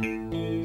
Música